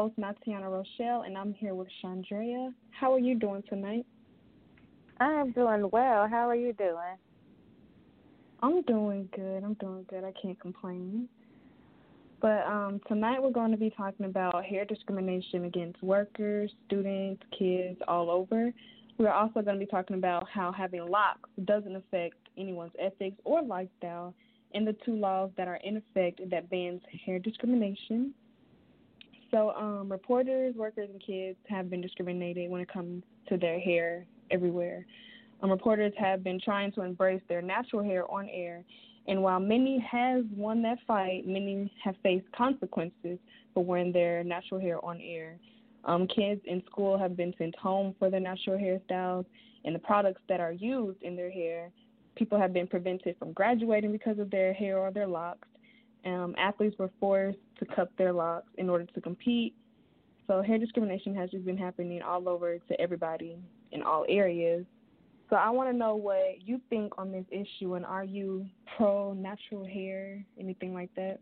host, Natiana Rochelle, and I'm here with Chandrea. How are you doing tonight? I'm doing well. How are you doing? I'm doing good. I'm doing good. I can't complain. But um, tonight we're going to be talking about hair discrimination against workers, students, kids all over. We're also going to be talking about how having locks doesn't affect anyone's ethics or lifestyle, and the two laws that are in effect that bans hair discrimination. So, um, reporters, workers, and kids have been discriminated when it comes to their hair everywhere. Um, reporters have been trying to embrace their natural hair on air, and while many have won that fight, many have faced consequences for wearing their natural hair on air. Um, kids in school have been sent home for their natural hairstyles and the products that are used in their hair. People have been prevented from graduating because of their hair or their locks. Um, athletes were forced to cut their locks in order to compete. So hair discrimination has just been happening all over to everybody in all areas. So I want to know what you think on this issue, and are you pro natural hair, anything like that?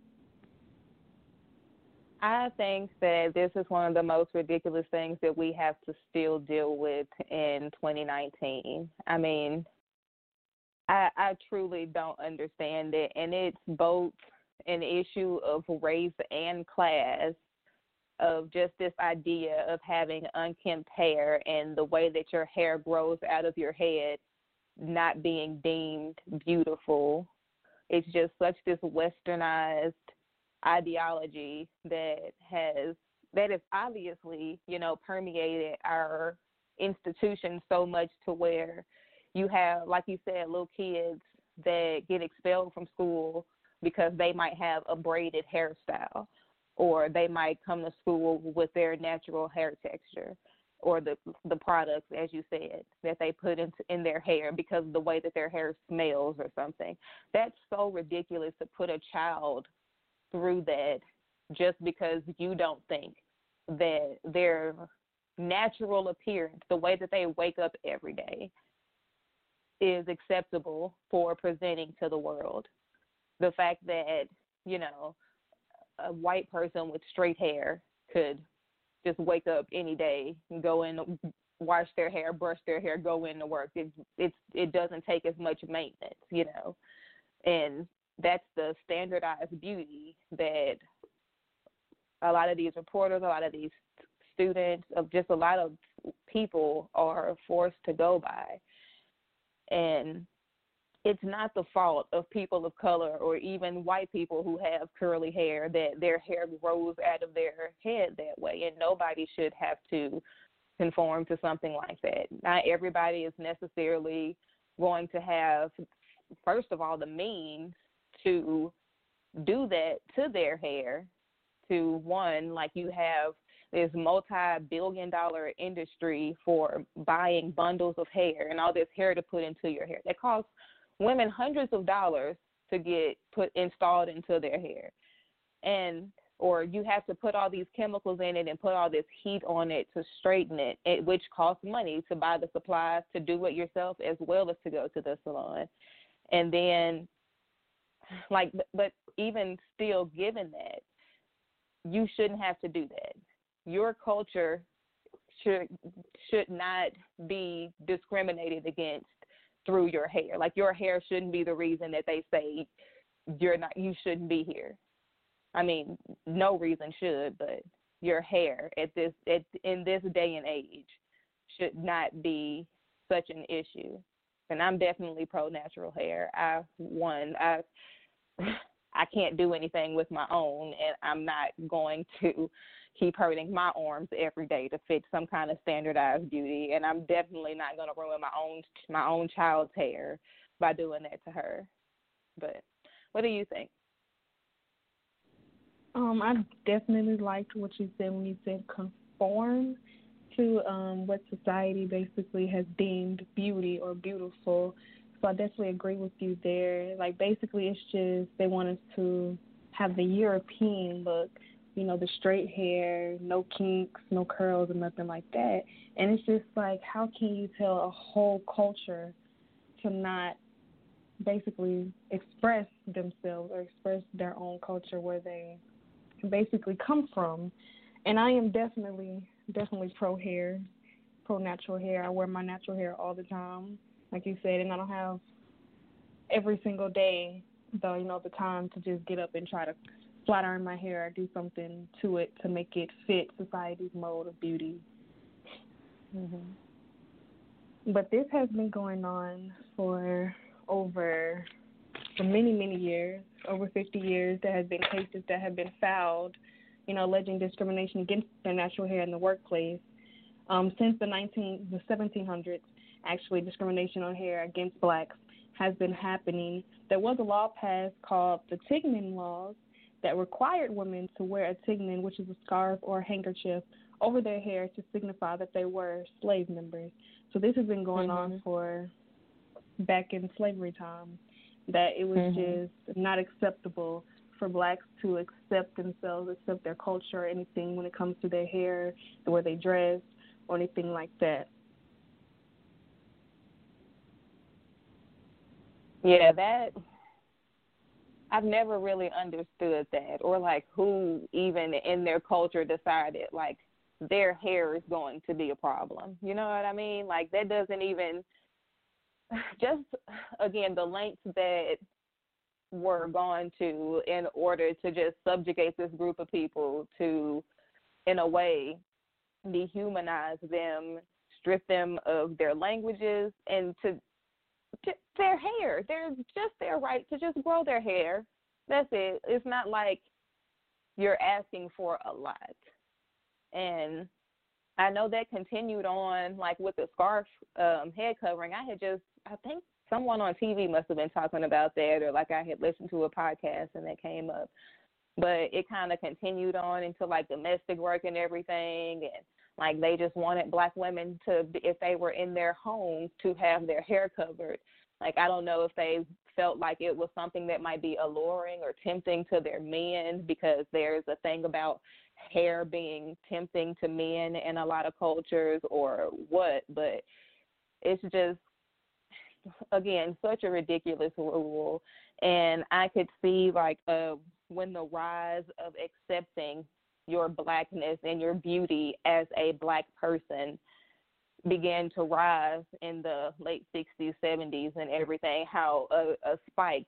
I think that this is one of the most ridiculous things that we have to still deal with in 2019. I mean, I, I truly don't understand it, and it's both an issue of race and class of just this idea of having unkempt hair and the way that your hair grows out of your head not being deemed beautiful. It's just such this westernized ideology that has that is obviously, you know, permeated our institutions so much to where you have, like you said, little kids that get expelled from school because they might have a braided hairstyle or they might come to school with their natural hair texture or the the products as you said that they put into in their hair because of the way that their hair smells or something. That's so ridiculous to put a child through that just because you don't think that their natural appearance the way that they wake up every day is acceptable for presenting to the world the fact that you know a white person with straight hair could just wake up any day and go in wash their hair brush their hair go into work. It it's it doesn't take as much maintenance you know? And that's the standardized beauty that a lot of these reporters a lot of these students of just a lot of people are forced to go by. And it's not the fault of people of color or even white people who have curly hair that their hair grows out of their head that way and nobody should have to conform to something like that. Not everybody is necessarily going to have first of all the means to do that to their hair to one like you have this multi-billion dollar industry for buying bundles of hair and all this hair to put into your hair. That costs women hundreds of dollars to get put installed into their hair. And or you have to put all these chemicals in it and put all this heat on it to straighten it, it which costs money to buy the supplies to do it yourself as well as to go to the salon. And then like but, but even still given that you shouldn't have to do that. Your culture should should not be discriminated against through your hair. Like your hair shouldn't be the reason that they say you're not you shouldn't be here. I mean, no reason should, but your hair at this at in this day and age should not be such an issue. And I'm definitely pro natural hair. I one I I can't do anything with my own and I'm not going to keep hurting my arms every day to fit some kind of standardized beauty and I'm definitely not going to ruin my own my own child's hair by doing that to her. But what do you think? Um, I definitely liked what you said when you said conform to um, what society basically has deemed beauty or beautiful. So I definitely agree with you there. Like basically, it's just they want us to have the European look you know, the straight hair, no kinks, no curls, and nothing like that. And it's just like, how can you tell a whole culture to not basically express themselves or express their own culture where they basically come from. And I am definitely, definitely pro hair, pro natural hair. I wear my natural hair all the time, like you said, and I don't have every single day, though, you know, the time to just get up and try to flat iron my hair or do something to it to make it fit society's mode of beauty. Mm-hmm. But this has been going on for over for many, many years, over 50 years. There has been cases that have been filed, you know, alleging discrimination against their natural hair in the workplace. Um, since the 19, the 1700s, actually, discrimination on hair against blacks has been happening. There was a law passed called the Tignon Laws that required women to wear a tignon, which is a scarf or a handkerchief, over their hair to signify that they were slave members. So this has been going mm-hmm. on for back in slavery time that it was mm-hmm. just not acceptable for blacks to accept themselves, accept their culture or anything when it comes to their hair, the way they dress, or anything like that. Yeah, that I've never really understood that or like who even in their culture decided like their hair is going to be a problem. You know what I mean? Like that doesn't even just again the lengths that were gone to in order to just subjugate this group of people to in a way dehumanize them strip them of their languages and to, their hair they're just their right to just grow their hair that's it it's not like you're asking for a lot and I know that continued on like with the scarf um, head covering. I had just I think someone on TV must have been talking about that, or like I had listened to a podcast and that came up. But it kind of continued on into like domestic work and everything, and like they just wanted black women to, if they were in their homes, to have their hair covered. Like I don't know if they felt like it was something that might be alluring or tempting to their men because there's a thing about hair being tempting to men in a lot of cultures or what, but it's just again such a ridiculous rule and I could see like uh when the rise of accepting your blackness and your beauty as a black person began to rise in the late 60s 70s and everything how a, a spike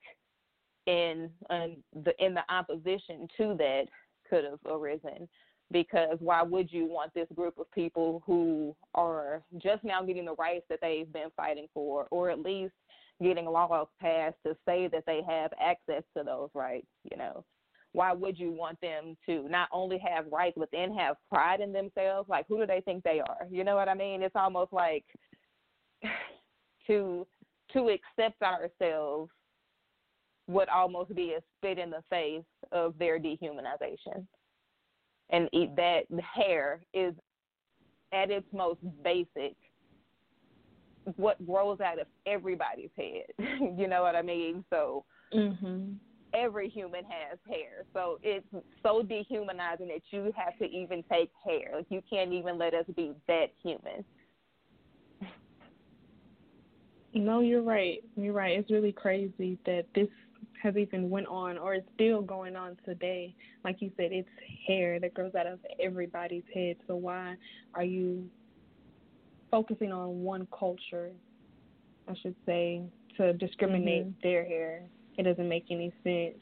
in in the in the opposition to that could have arisen. Because why would you want this group of people who are just now getting the rights that they've been fighting for or at least getting laws passed to say that they have access to those rights you know why would you want them to not only have rights but then have pride in themselves like who do they think they are you know what i mean it's almost like to to accept ourselves would almost be a spit in the face of their dehumanization. And that hair is at its most basic what grows out of everybody's head. you know what I mean? So mm-hmm. Every human has hair. So it's so dehumanizing that you have to even take hair. Like you can't even let us be that human. No, you're right. You're right. It's really crazy that this has even went on or is still going on today. Like you said, it's hair that grows out of everybody's head. So why are you focusing on one culture, I should say, to discriminate mm-hmm. their hair? It doesn't make any sense.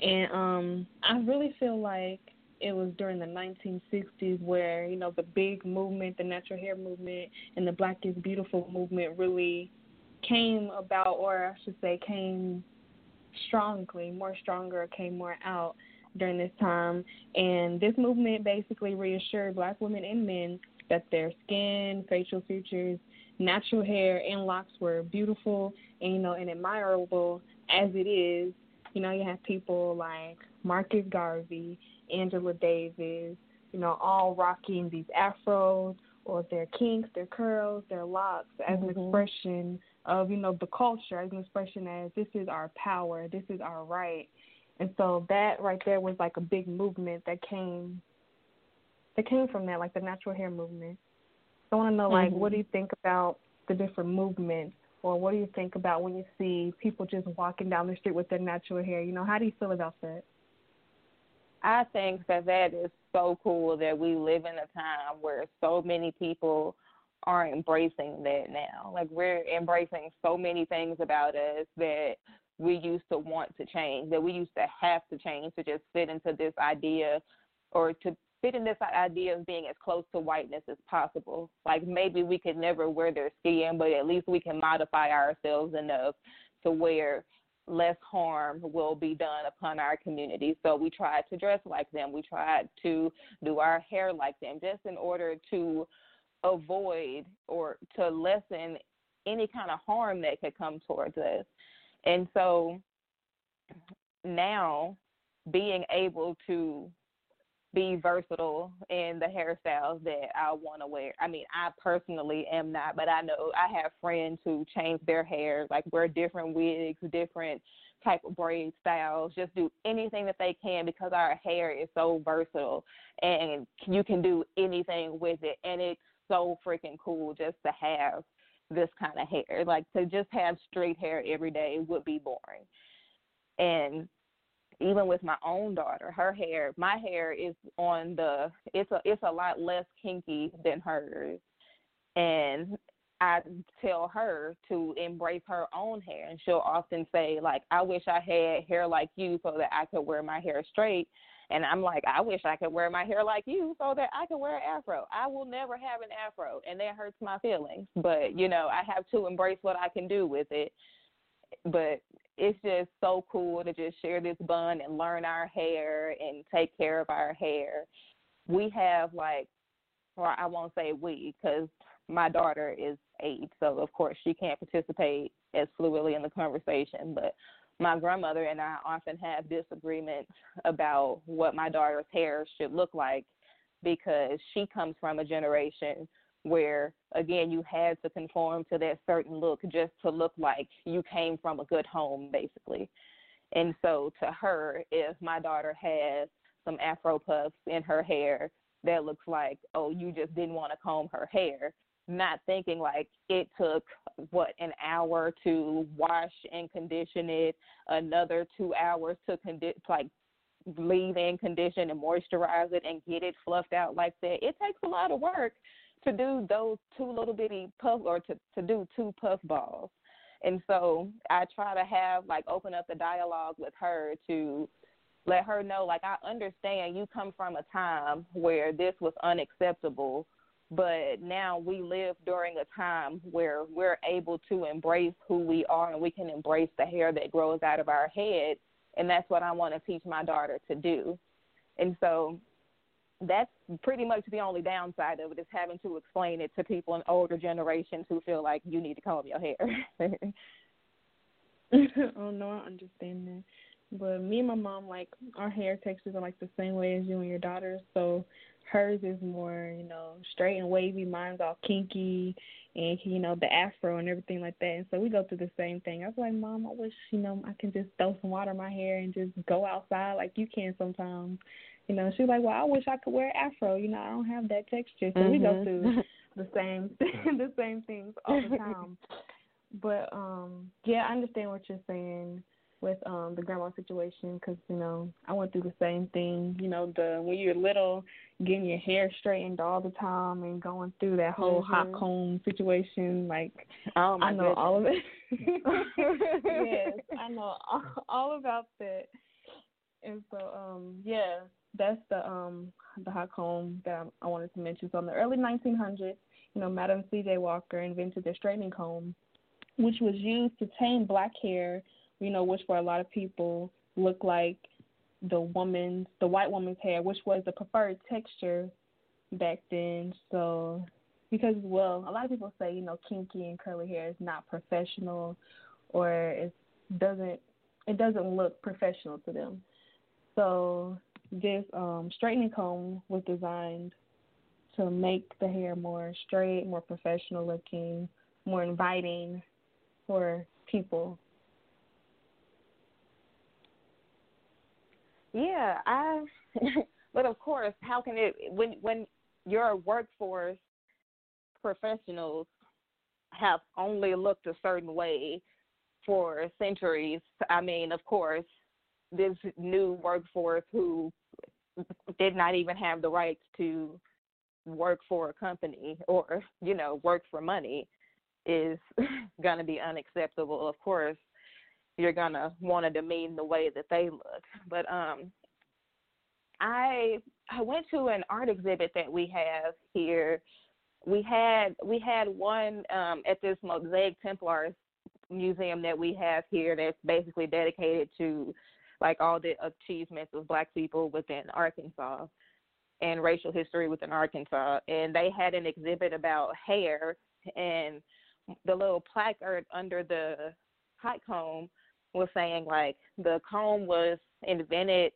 And um I really feel like it was during the 1960s where you know the big movement, the natural hair movement, and the Black is Beautiful movement really came about, or I should say, came strongly, more stronger, came more out during this time. And this movement basically reassured black women and men that their skin, facial features, natural hair, and locks were beautiful and you know and admirable as it is. You know, you have people like Marcus Garvey, Angela Davis, you know, all rocking these afros or their kinks, their curls, their locks as mm-hmm. an expression of you know the culture as an expression as this is our power, this is our right, and so that right there was like a big movement that came that came from that, like the natural hair movement. So I want to know like mm-hmm. what do you think about the different movements, or what do you think about when you see people just walking down the street with their natural hair? You know, how do you feel about that? I think that that is so cool that we live in a time where so many people are embracing that now. Like we're embracing so many things about us that we used to want to change, that we used to have to change to just fit into this idea or to fit in this idea of being as close to whiteness as possible. Like maybe we could never wear their skin, but at least we can modify ourselves enough to where less harm will be done upon our community. So we tried to dress like them. We tried to do our hair like them just in order to avoid or to lessen any kind of harm that could come towards us. And so now being able to be versatile in the hairstyles that I want to wear. I mean, I personally am not, but I know I have friends who change their hair, like wear different wigs, different type of braid styles, just do anything that they can because our hair is so versatile and you can do anything with it and it's so freaking cool just to have this kind of hair. Like to just have straight hair every day would be boring. And even with my own daughter, her hair, my hair is on the it's a it's a lot less kinky than hers. And I tell her to embrace her own hair and she'll often say like I wish I had hair like you so that I could wear my hair straight and I'm like I wish I could wear my hair like you so that I could wear an afro. I will never have an afro and that hurts my feelings, but you know, I have to embrace what I can do with it. But it's just so cool to just share this bun and learn our hair and take care of our hair. We have like, or I won't say we, because my daughter is eight, so of course she can't participate as fluidly in the conversation. But my grandmother and I often have disagreements about what my daughter's hair should look like because she comes from a generation where again you had to conform to that certain look just to look like you came from a good home basically. And so to her if my daughter has some afro puffs in her hair that looks like oh you just didn't want to comb her hair not thinking like it took what an hour to wash and condition it another two hours to condi- like leave and condition and moisturize it and get it fluffed out like that it takes a lot of work to do those two little bitty puff or to, to do two puff balls. And so I try to have like open up the dialogue with her to let her know like I understand you come from a time where this was unacceptable, but now we live during a time where we're able to embrace who we are and we can embrace the hair that grows out of our head and that's what I want to teach my daughter to do. And so that's pretty much the only downside of it is having to explain it to people in older generations who feel like you need to comb your hair. oh no, I understand that. But me and my mom like our hair textures are like the same way as you and your daughter. So hers is more, you know, straight and wavy. Mine's all kinky and you know the afro and everything like that. And so we go through the same thing. I was like, Mom, I wish you know I can just throw some water in my hair and just go outside like you can sometimes. You know, she's like, well, I wish I could wear afro. You know, I don't have that texture. So mm-hmm. we go mm-hmm. through the same the same things all the time. but um, yeah, I understand what you're saying with um the grandma situation because you know I went through the same thing. You know, the when you're little, getting your hair straightened all the time and going through that whole mm-hmm. hot comb situation. Like, oh I know goodness. all of it. yes, I know all, all about that. And so, um, yeah, that's the um the hot comb that I wanted to mention. So in the early 1900s, you know, Madam C.J. Walker invented the straightening comb, which was used to tame black hair. You know, which for a lot of people looked like the woman's, the white woman's hair, which was the preferred texture back then. So because well, a lot of people say you know kinky and curly hair is not professional, or it doesn't it doesn't look professional to them. So this um, straightening comb was designed to make the hair more straight, more professional looking, more inviting for people. Yeah, I. but of course, how can it when when your workforce professionals have only looked a certain way for centuries? I mean, of course, this new workforce who did not even have the rights to work for a company or you know work for money is going to be unacceptable. Of course you're going to want to demean the way that they look. But um i i went to an art exhibit that we have here. We had we had one um at this mosaic templars museum that we have here that's basically dedicated to like all the achievements of black people within arkansas and racial history within Arkansas, and they had an exhibit about hair, and the little placard under the hot comb was saying like the comb was invented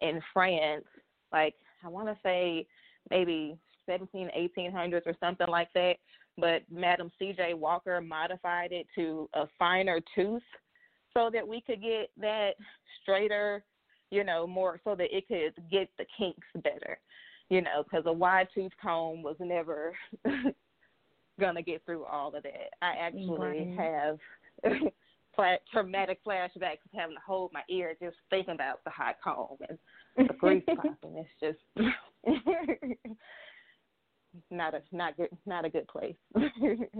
in France, like I want to say maybe 17, 1800s or something like that. But Madam C.J. Walker modified it to a finer tooth so that we could get that straighter, you know, more so that it could get the kinks better you know, because a wide tooth comb was never gonna get through all of that. I actually right. have traumatic flashbacks of having to hold my ear just thinking about the hot comb and the grease popping. It's just not a not good not a good place. it,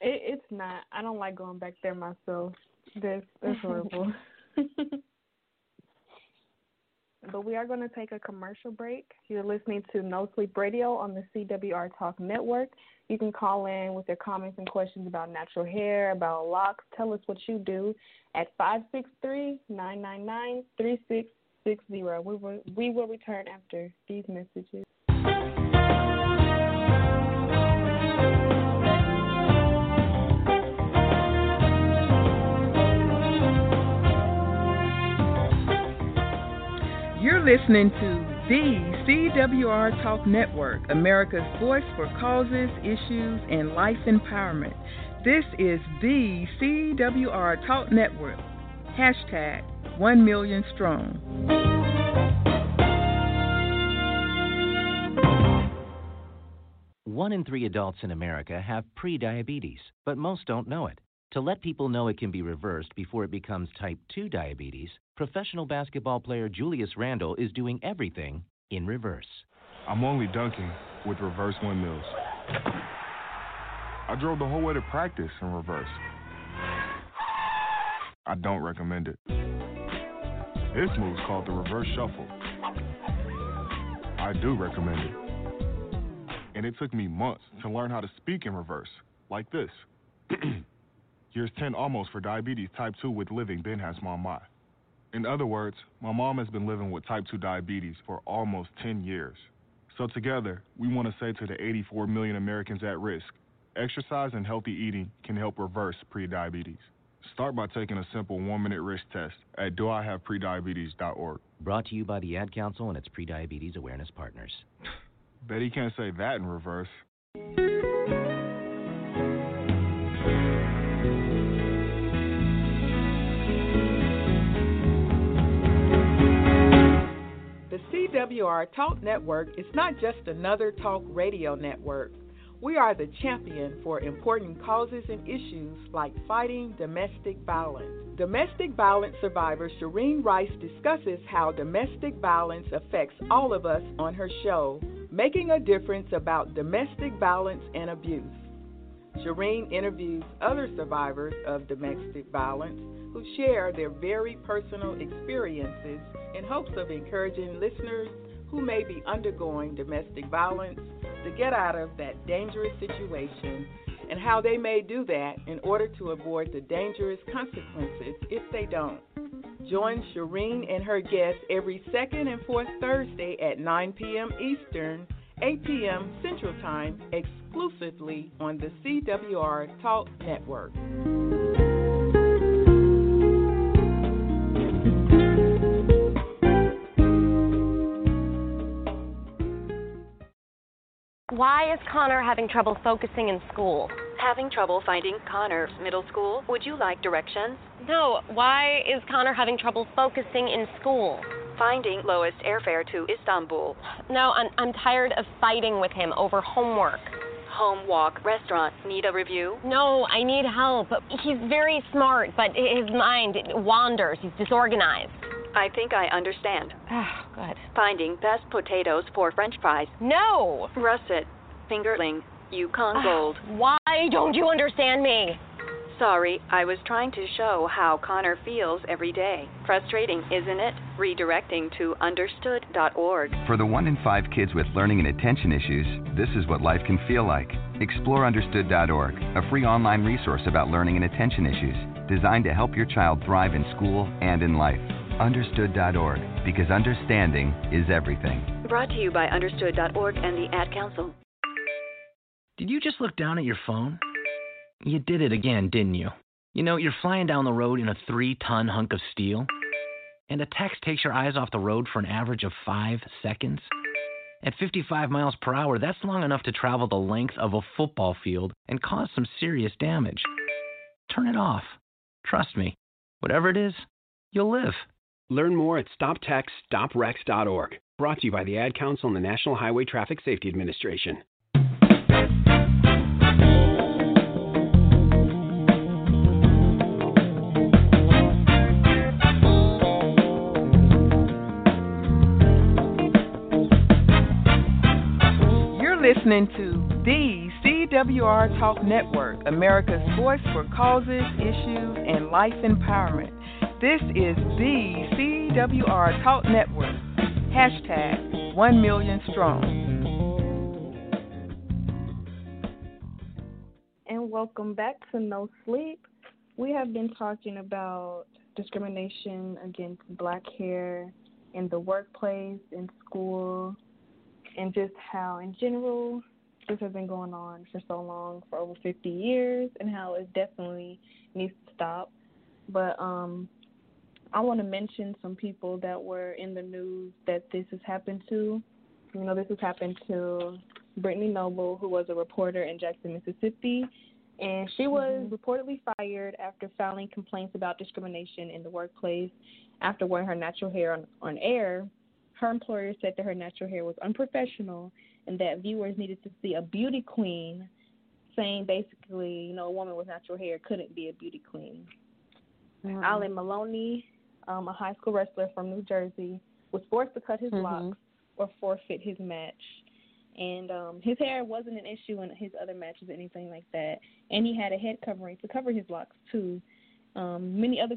it's not. I don't like going back there myself. That's that's horrible. but we are going to take a commercial break. You're listening to No Sleep Radio on the CWR Talk Network. You can call in with your comments and questions about natural hair, about locks. Tell us what you do at 563 999 3660. We will, we will return after these messages. Listening to the CWR Talk Network, America's voice for causes, issues, and life empowerment. This is the CWR Talk Network. Hashtag 1 million strong. One in three adults in America have prediabetes, but most don't know it. To let people know it can be reversed before it becomes type 2 diabetes, professional basketball player Julius Randle is doing everything in reverse. I'm only dunking with reverse windmills. I drove the whole way to practice in reverse. I don't recommend it. This move's called the reverse shuffle. I do recommend it. And it took me months to learn how to speak in reverse, like this. Years 10 almost for diabetes type 2 with living Ben has my. In other words, my mom has been living with type 2 diabetes for almost 10 years. So together, we want to say to the 84 million Americans at risk, exercise and healthy eating can help reverse prediabetes. Start by taking a simple one-minute risk test at doihaveprediabetes.org. Brought to you by the Ad Council and its prediabetes awareness partners. Bet he can't say that in reverse. The CWR Talk Network is not just another talk radio network. We are the champion for important causes and issues like fighting domestic violence. Domestic violence survivor Shireen Rice discusses how domestic violence affects all of us on her show, Making a Difference About Domestic Violence and Abuse. Shireen interviews other survivors of domestic violence who share their very personal experiences in hopes of encouraging listeners who may be undergoing domestic violence to get out of that dangerous situation and how they may do that in order to avoid the dangerous consequences if they don't. Join Shireen and her guests every second and fourth Thursday at 9 p.m. Eastern, 8 p.m. Central Time, exclusively on the CWR Talk Network. Why is Connor having trouble focusing in school? Having trouble finding Connor Middle School? Would you like directions? No. Why is Connor having trouble focusing in school? Finding lowest airfare to Istanbul. No, I'm, I'm tired of fighting with him over homework. Home walk restaurant. Need a review? No, I need help. He's very smart, but his mind wanders. He's disorganized. I think I understand. Ah, good. Finding best potatoes for french fries. No! Russet. Fingerling. Yukon Ah, Gold. Why don't you understand me? Sorry, I was trying to show how Connor feels every day. Frustrating, isn't it? Redirecting to understood.org. For the one in five kids with learning and attention issues, this is what life can feel like. Explore understood.org, a free online resource about learning and attention issues, designed to help your child thrive in school and in life. Understood.org, because understanding is everything. Brought to you by understood.org and the Ad Council. Did you just look down at your phone? You did it again, didn't you? You know, you're flying down the road in a three ton hunk of steel, and a text takes your eyes off the road for an average of five seconds. At 55 miles per hour, that's long enough to travel the length of a football field and cause some serious damage. Turn it off. Trust me, whatever it is, you'll live. Learn more at stoptextsstopwrecks.org. Brought to you by the Ad Council and the National Highway Traffic Safety Administration. Listening to the CWR Talk Network, America's voice for causes, issues, and life empowerment. This is the CWR Talk Network. Hashtag 1 million strong. And welcome back to No Sleep. We have been talking about discrimination against black hair in the workplace, in school, and just how, in general, this has been going on for so long, for over 50 years, and how it definitely needs to stop. But um, I want to mention some people that were in the news that this has happened to. You know, this has happened to Brittany Noble, who was a reporter in Jackson, Mississippi, and she was reportedly fired after filing complaints about discrimination in the workplace after wearing her natural hair on, on air. Her employer said that her natural hair was unprofessional and that viewers needed to see a beauty queen, saying basically, you know, a woman with natural hair couldn't be a beauty queen. Mm-hmm. Alan Maloney, um, a high school wrestler from New Jersey, was forced to cut his Mhm. locks or forfeit his match. And um, his hair wasn't an issue in his other matches or anything like that. And he had a head covering to cover his locks too. Um, many other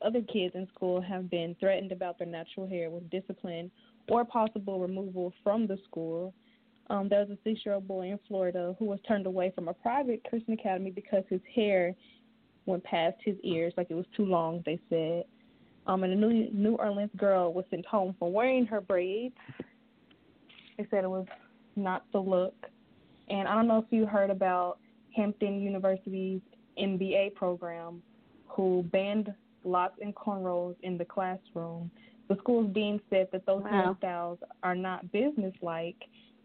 other kids in school have been threatened about their natural hair with discipline or possible removal from the school. Um, there was a six-year-old boy in Florida who was turned away from a private Christian academy because his hair went past his ears, like it was too long. They said. Um, and a New New Orleans girl was sent home for wearing her braids. They said it was not the look. And I don't know if you heard about Hampton University's MBA program, who banned locks and cornrows in the classroom. The school's dean said that those Wow. hairstyles are not businesslike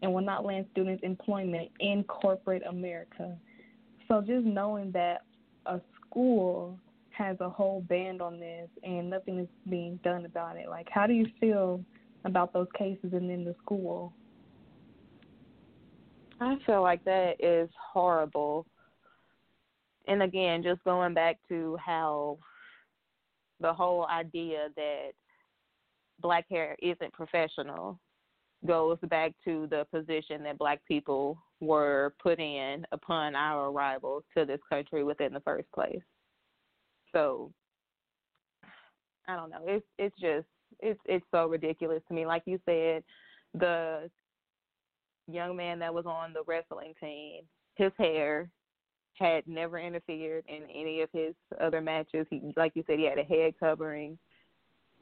and will not land students employment in corporate America. So just knowing that a school has a whole ban on this and nothing is being done about it, like how do you feel about those cases and then the school? I feel like that is horrible. And again, just going back to how the whole idea that black hair isn't professional goes back to the position that black people were put in upon our arrival to this country within the first place. So I don't know. It's it's just it's it's so ridiculous to me. Like you said, the young man that was on the wrestling team, his hair had never interfered in any of his other matches. He, like you said, he had a head covering.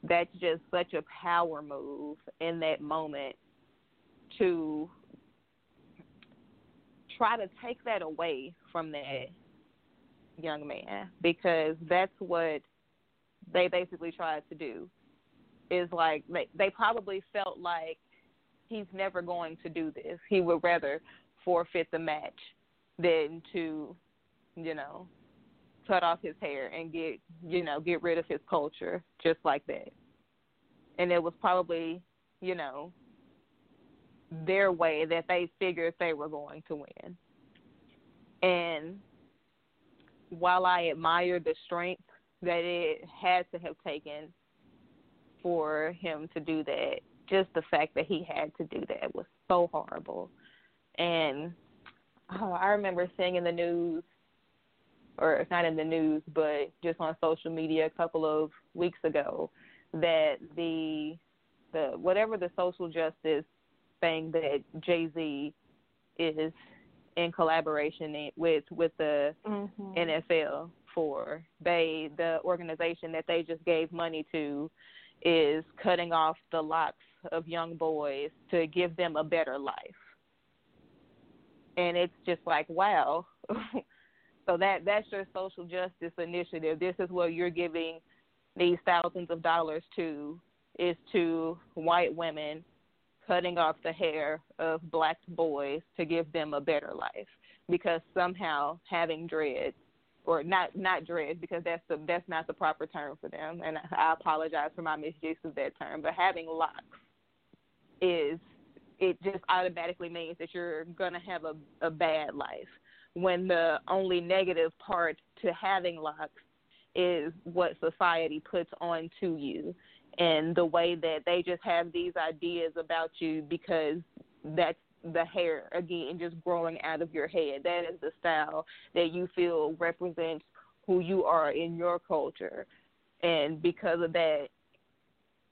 That's just such a power move in that moment to try to take that away from that young man because that's what they basically tried to do. Is like they they probably felt like he's never going to do this. He would rather forfeit the match than to, you know, cut off his hair and get, you know, get rid of his culture just like that. And it was probably, you know, their way that they figured they were going to win. And while I admire the strength that it had to have taken for him to do that. Just the fact that he had to do that was so horrible. And oh, I remember seeing in the news, or it's not in the news, but just on social media a couple of weeks ago, that the the whatever the social justice thing that Jay Z is in collaboration with with the mm-hmm. NFL for. They the organization that they just gave money to is cutting off the locks of young boys to give them a better life. And it's just like, wow. so that that's your social justice initiative. This is what you're giving these thousands of dollars to is to white women cutting off the hair of black boys to give them a better life. Because somehow having dreads or not not dreads because that's the that's not the proper term for them. And I apologize for my misuse of that term but having locks is it just automatically means that you're going to have a a bad life when the only negative part to having locks is what society puts on to you and the way that they just have these ideas about you because that's the hair again just growing out of your head. That is the style that you feel represents who you are in your culture. And because of that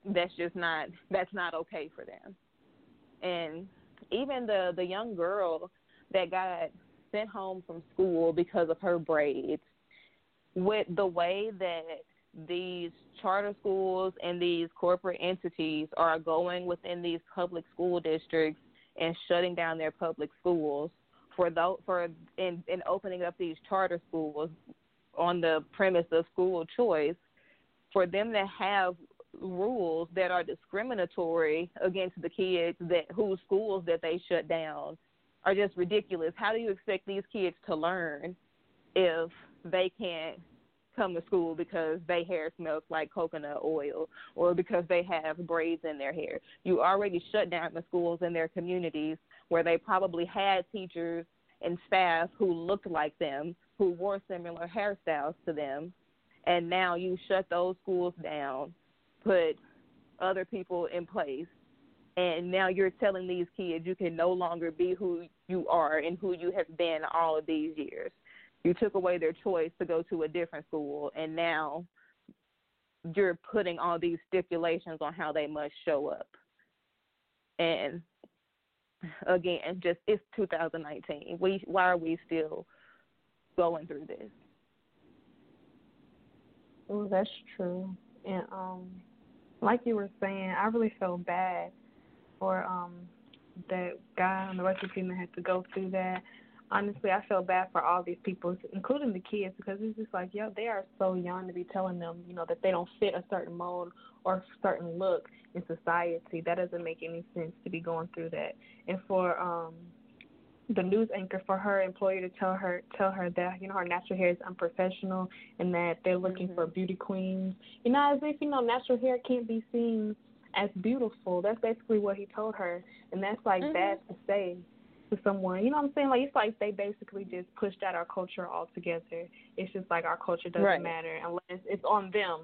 that's just not that's not okay for them. And even the the young girl that got sent home from school because of her braids. With the way that these charter schools and these corporate entities are going within these public school districts and shutting down their public schools for those for in, in opening up these charter schools on the premise of school choice for them to have rules that are discriminatory against the kids that whose schools that they shut down are just ridiculous. How do you expect these kids to learn if they can't come to school because their hair smells like coconut oil or because they have braids in their hair. You already shut down the schools in their communities where they probably had teachers and staff who looked like them, who wore similar hairstyles to them, and now you shut those schools down, put other people in place, and now you're telling these kids you can no longer be who you are and who you have been all of these years. You took away their choice to go to a different school and now you're putting all these stipulations on how they must show up. And again just it's 2019 we why are we still going through this? Oh, that's true. And um like you were saying i really feel bad for um that guy on the team that had to go through that honestly, I feel bad for all these people, including the kids, because it's just like, yo, they are so young to be telling them, you know, that they don't fit a certain mold or a certain look in society. That doesn't make any sense to be going through that. And for um the news anchor for her employer to tell her tell her that you know her natural hair is unprofessional and that they're looking mm-hmm. for beauty queens. You know, as if you know natural hair can't be seen as beautiful. That's basically what he told her, and that's like mm-hmm. bad to say to someone. You know what I'm saying? Like it's like they basically just pushed out our culture altogether. It's just like our culture doesn't right. matter unless it's on them.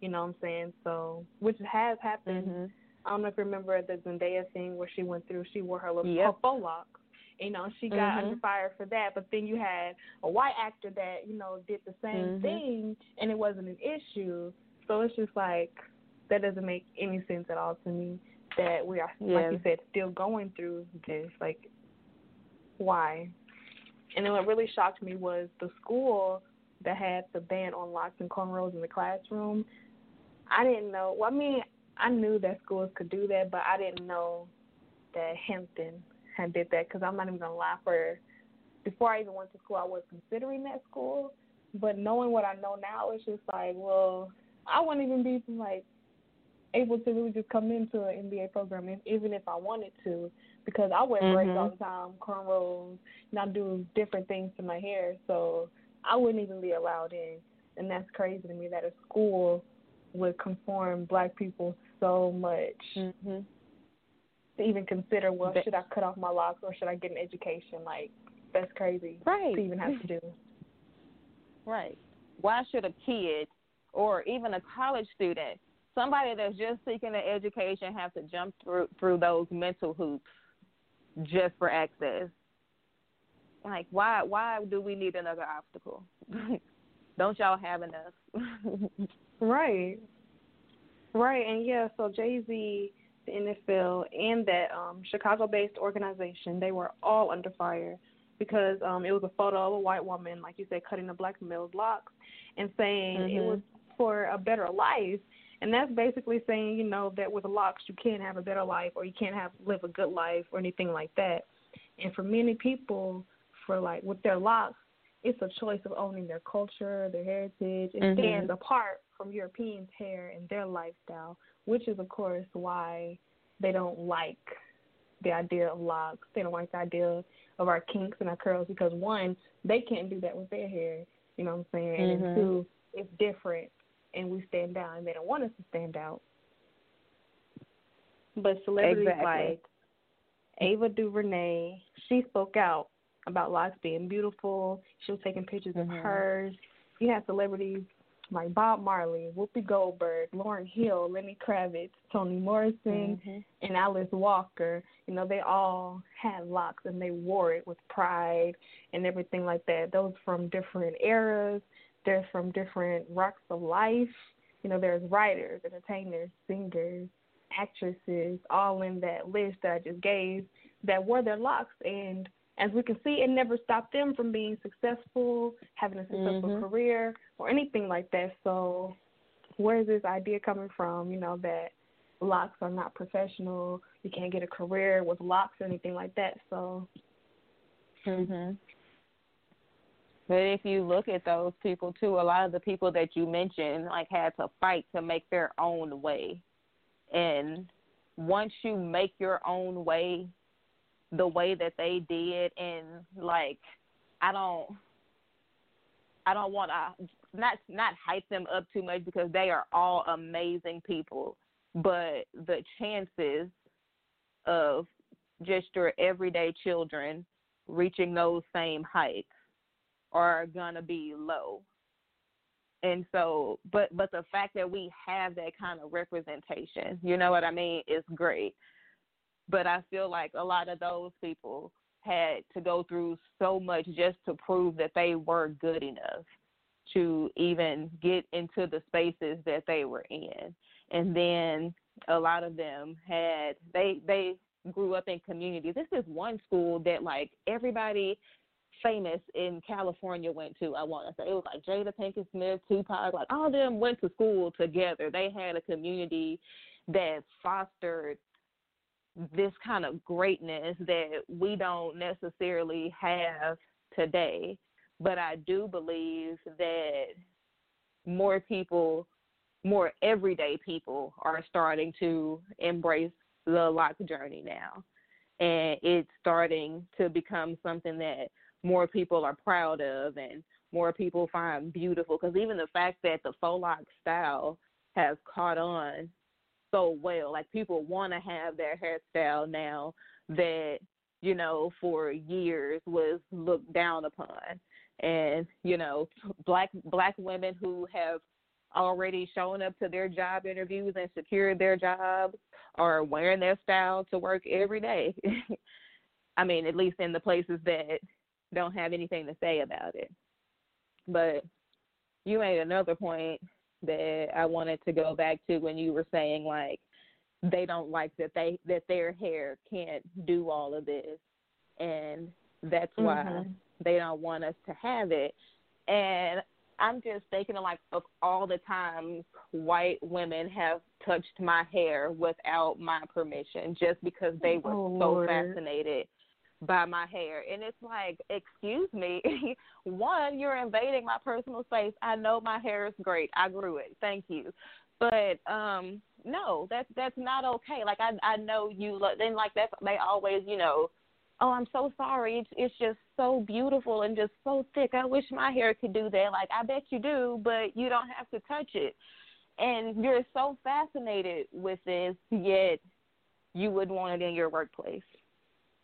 You know what I'm saying? So which has happened. Mm-hmm. I don't know if you remember the Zendaya thing where she went through. She wore her little yep. faux locks. You know, she got mm-hmm. under fire for that. But then you had a white actor that you know did the same mm-hmm. thing, and it wasn't an issue. So it's just like that doesn't make any sense at all to me that we are, yeah. like you said, still going through this. Like why. And then what really shocked me was the school that had the ban on locks and cornrows in the classroom. I didn't know. Well, I mean, I knew that schools could do that, but I didn't know that Hampton had did that because I'm not even gonna lie. For before I even went to school, I was considering that school, but knowing what I know now, it's just like, well, I wouldn't even be like able to really just come into an MBA program, if, even if I wanted to, because I wear mm-hmm. braids all the time, cornrows, and I do different things to my hair, so I wouldn't even be allowed in. And that's crazy to me that a school would conform black people so much mm-hmm. to even consider, well, but, should I cut off my locks or should I get an education? Like, that's crazy right. to even have to do. Right. Why should a kid or even a college student somebody that's just seeking an education have to jump through through those mental hoops just for access. Like why why do we need another obstacle? Don't y'all have enough? right. Right, and yeah, so Jay Z, the NFL, and that um Chicago-based organization, they were all under fire because um it was a photo of a white woman, like you said, cutting a black male's locks, and saying mm-hmm. it was for a better life. And that's basically saying, you know, that with locks you can't have a better life or you can't have live a good life or anything like that. And for many people, for like with their locks, it's a choice of owning their culture, their heritage. It mm-hmm. stands apart from Europeans' hair and their lifestyle, which is of course why they don't like the idea of locks. They don't like the idea of our kinks and our curls because one, they can't do that with their hair. You know what I'm saying? Mm-hmm. And two, it's different and we stand out and they don't want us to stand out. But celebrities exactly. like Ava DuVernay, she spoke out about locks being beautiful. She was taking pictures mm-hmm. of hers. You had celebrities like Bob Marley, Whoopi Goldberg, Lauryn Hill, Lenny Kravitz, Toni Morrison, mm-hmm. and Alice Walker. You know, they all had locks and they wore it with pride and everything like that. Those from different eras. They're from different walks of life. You know, there's writers, entertainers, singers, actresses, all in that list that I just gave that wore their locks. And as we can see, it never stopped them from being successful, having a successful mm-hmm. career, or anything like that. So, where is this idea coming from? You know, that locks are not professional, you can't get a career with locks or anything like that. So, mhm. But if you look at those people too, a lot of the people that you mentioned like had to fight to make their own way. And once you make your own way the way that they did and like I don't I don't want to not not hype them up too much because they are all amazing people, but the chances of just your everyday children reaching those same heights are gonna be low. And so, but but the fact that we have that kind of representation, you know what I mean, is great. But I feel like a lot of those people had to go through so much just to prove that they were good enough to even get into the spaces that they were in. And then a lot of them had they they grew up in community. This is one school that like everybody famous in California went to. I want to say it was like Jada Pinkett Smith, Tupac, like all of them went to school together. They had a community that fostered this kind of greatness that we don't necessarily have today. But I do believe that more people, more everyday people, are starting to embrace the lock journey now. And it's starting to become something that more people are proud of and more people find beautiful. Because even the fact that the faux lock style has caught on so well, like people want to have their hairstyle now that you know for years was looked down upon, and you know black black women who have already shown up to their job interviews and secured their jobs are wearing their style to work every day. I mean, at least in the places that don't have anything to say about it. But you made another point that I wanted to go back to when you were saying like they don't like that they that their hair can't do all of this and that's why mm-hmm. they don't want us to have it. And I'm just thinking of like of all the times white women have touched my hair without my permission just because they were oh, so Lord. fascinated by my hair. And it's like, excuse me, one, you're invading my personal space. I know my hair is great. I grew it. Thank you. But um no, that's that's not okay. Like I I know you look then like that's they always, you know, oh, I'm so sorry. It's it's just so beautiful and just so thick. I wish my hair could do that. Like I bet you do, but you don't have to touch it. And you're so fascinated with this, yet you would want it in your workplace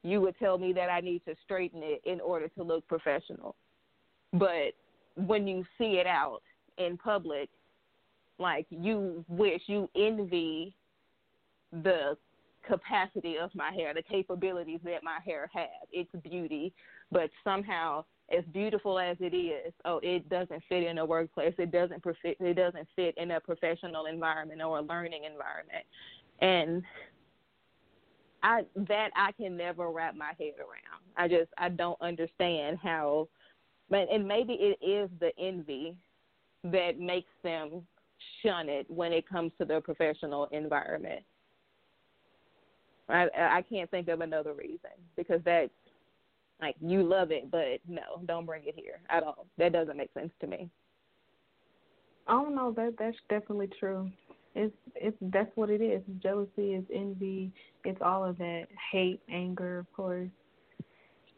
you would tell me that I need to straighten it in order to look professional. But when you see it out in public, like you wish you envy the capacity of my hair, the capabilities that my hair has, its beauty, but somehow as beautiful as it is, oh, it doesn't fit in a workplace. It doesn't. It doesn't fit in a professional environment or a learning environment, and I that I can never wrap my head around. I just I don't understand how, but and maybe it is the envy that makes them shun it when it comes to their professional environment. I I can't think of another reason because that like you love it, but no, don't bring it here at all. That doesn't make sense to me. Oh no, that that's definitely true. It's it's that's what it is. Jealousy is envy. It's all of that hate, anger, of course,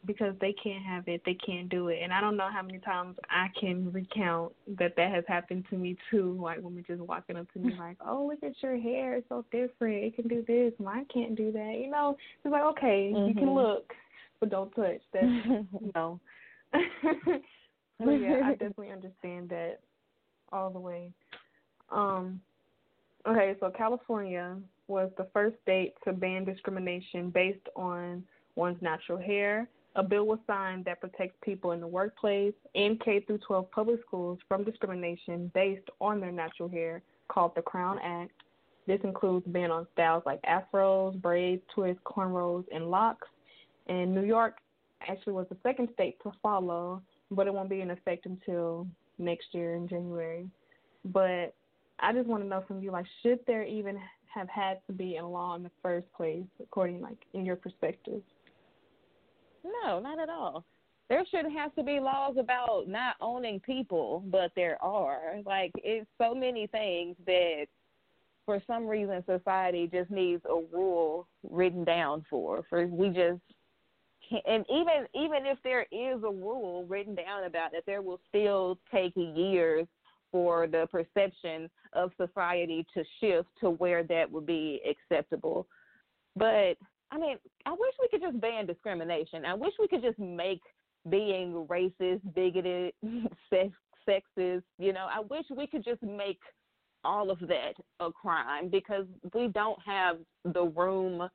because they can't have it. They can't do it. And I don't know how many times I can recount that that has happened to me too. Like women just walking up to me like, "Oh, look at your hair. It's so different. It can do this. Mine can't do that." You know, it's like okay, mm-hmm. you can mm-hmm. look but don't touch. That's no. but yeah, I definitely understand that all the way. Um, okay, so California was the first state to ban discrimination based on one's natural hair. A bill was signed that protects people in the workplace and K through 12 public schools from discrimination based on their natural hair, called the Crown Act. This includes ban on styles like afros, braids, twists, cornrows, and locks, and New York actually was the second state to follow, but it won't be in effect until next year in January. But I just want to know from you, like, should there even have had to be a law in the first place, according, like, in your perspective? No, not at all. There shouldn't have to be laws about not owning people, but there are. Like, it's so many things that for some reason society just needs a rule written down for. For we just can't and even even if there is a rule written down about it, there will still take years for the perception of society to shift to where that would be acceptable. But I mean, I wish we could just ban discrimination. I wish we could just make being racist, bigoted, sex, sexist, you know, I wish we could just make all of that a crime because we don't have the room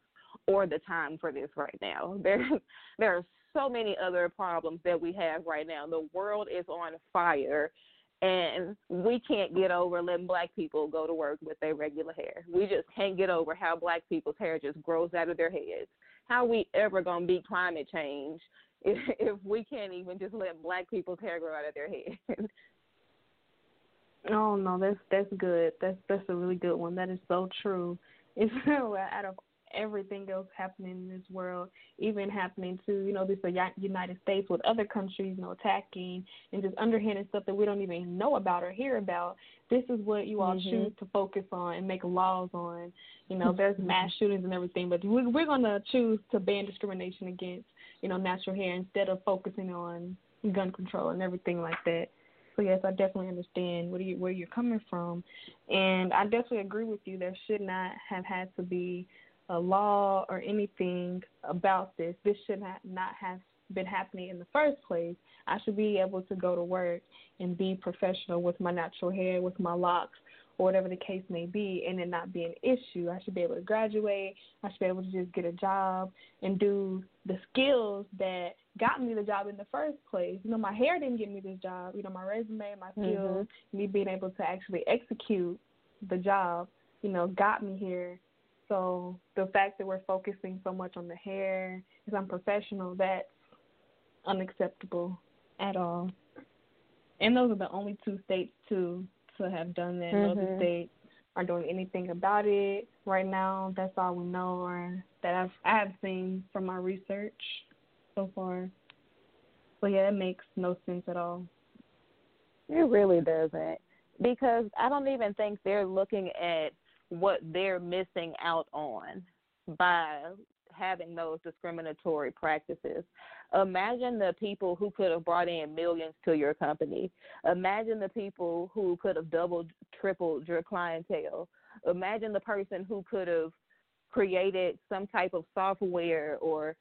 or the time for this right now. There, there are so many other problems that we have right now. The world is on fire, and we can't get over letting black people go to work with their regular hair. We just can't get over how black people's hair just grows out of their heads. How we ever gonna beat climate change if, if we can't even just let black people's hair grow out of their heads? Oh no, that's that's good. That's that's a really good one. That is so true. It's out of everything else happening in this world, even happening to you know this United States with other countries, you know, attacking and just underhanded stuff that we don't even know about or hear about. This is what you all mm-hmm. choose to focus on and make laws on. You know, there's mass shootings and everything, but we, we're going to choose to ban discrimination against you know natural hair instead of focusing on gun control and everything like that. So yes, I definitely understand where you where you're coming from, and I definitely agree with you. There should not have had to be a law or anything about this. This should not have been happening in the first place. I should be able to go to work and be professional with my natural hair, with my locks, or whatever the case may be, and it not be an issue. I should be able to graduate. I should be able to just get a job and do the skills that got me the job in the first place. You know, my hair didn't get me this job. You know, my resume, my skills, mm-hmm. me being able to actually execute the job, you know, got me here so the fact that we're focusing so much on the hair is unprofessional. That's unacceptable at all. And those are the only two states too to have done that. Mm-hmm. No other states are doing anything about it right now. That's all we know or that I've I have seen from my research so far. But yeah, it makes no sense at all. It really doesn't. Because I don't even think they're looking at what they're missing out on by having those discriminatory practices. Imagine the people who could have brought in millions to your company. Imagine the people who could have doubled, tripled your clientele. Imagine the person who could have created some type of software or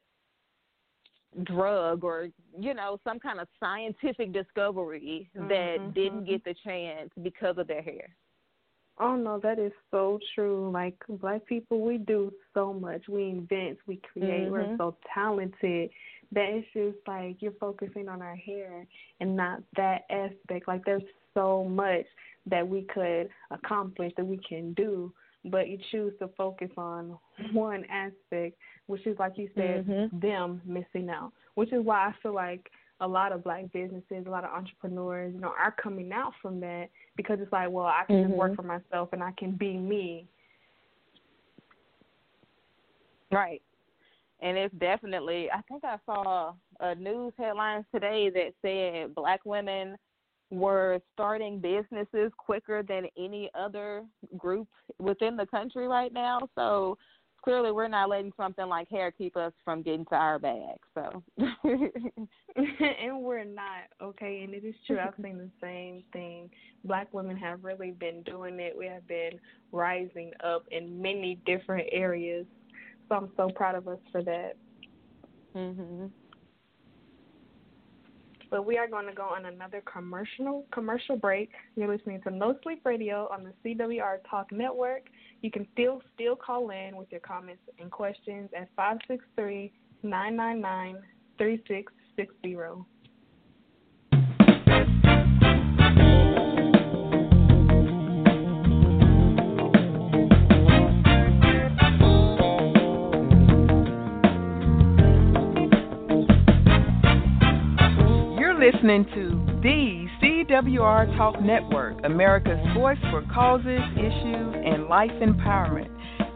drug or you know some kind of scientific discovery mm-hmm. that didn't get the chance because of their hair Oh no, that is so true. Like black people, we do so much. We invent, we create. Mm-hmm. We're so talented that it's just like you're focusing on our hair and not that aspect. Like there's so much that we could accomplish that we can do, but you choose to focus on one aspect, which is like you said, Mhm. them missing out. Which is why I feel like a lot of black businesses, a lot of entrepreneurs, you know, are coming out from that because it's like, well, I can just work mm-hmm. for myself and I can be me. Right. And it's definitely, I think I saw a news headline today that said black women were starting businesses quicker than any other group within the country right now. So clearly we're not letting something like hair keep us from getting to our bag. So and we're not, okay, and it is true. I've seen the same thing. Black women have really been doing it. We have been rising up in many different areas. So I'm so proud of us for that. mhm. But we are going to go on another commercial commercial break. You're listening to No Sleep Radio on the CWR Talk Network. You can still still call in with your comments and questions at five six three nine nine nine three six six zero. You're listening to the CWR Talk Network, America's voice for causes, issues, and life empowerment.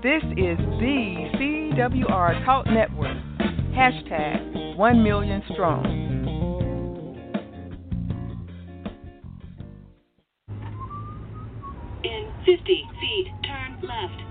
This is the CWR Talk Network. Hashtag 1 million strong. In 50 feet, turn left.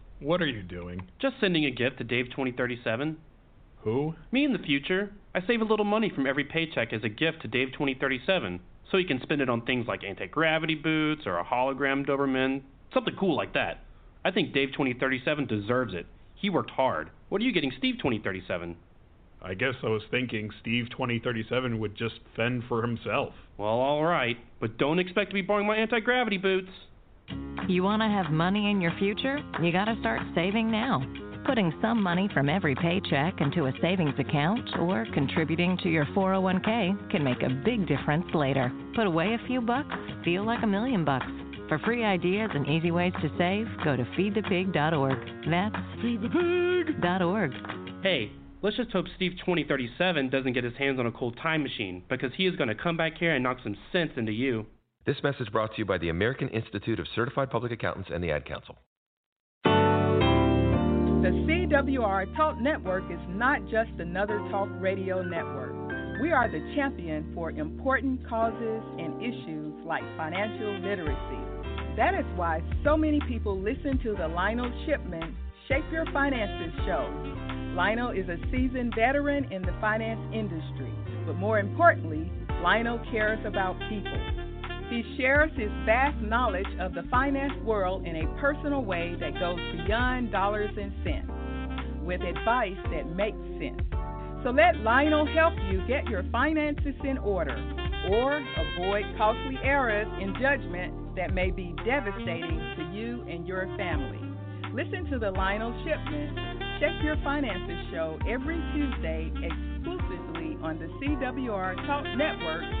what are you doing? Just sending a gift to Dave 2037. Who? Me in the future. I save a little money from every paycheck as a gift to Dave 2037, so he can spend it on things like anti-gravity boots or a hologram Doberman, something cool like that. I think Dave 2037 deserves it. He worked hard. What are you getting Steve 2037? I guess I was thinking Steve 2037 would just fend for himself. Well, all right, but don't expect to be borrowing my anti-gravity boots. You want to have money in your future? You got to start saving now. Putting some money from every paycheck into a savings account or contributing to your 401k can make a big difference later. Put away a few bucks, feel like a million bucks. For free ideas and easy ways to save, go to feedthepig.org. That's feedthepig.org. Hey, let's just hope Steve 2037 doesn't get his hands on a cold time machine because he is going to come back here and knock some sense into you. This message brought to you by the American Institute of Certified Public Accountants and the Ad Council. The CWR Talk Network is not just another talk radio network. We are the champion for important causes and issues like financial literacy. That is why so many people listen to the Lionel Shipman Shape Your Finances show. Lionel is a seasoned veteran in the finance industry, but more importantly, Lionel cares about people. He shares his vast knowledge of the finance world in a personal way that goes beyond dollars and cents, with advice that makes sense. So let Lionel help you get your finances in order or avoid costly errors in judgment that may be devastating to you and your family. Listen to the Lionel Shipman Check Your Finances show every Tuesday exclusively on the CWR Talk Network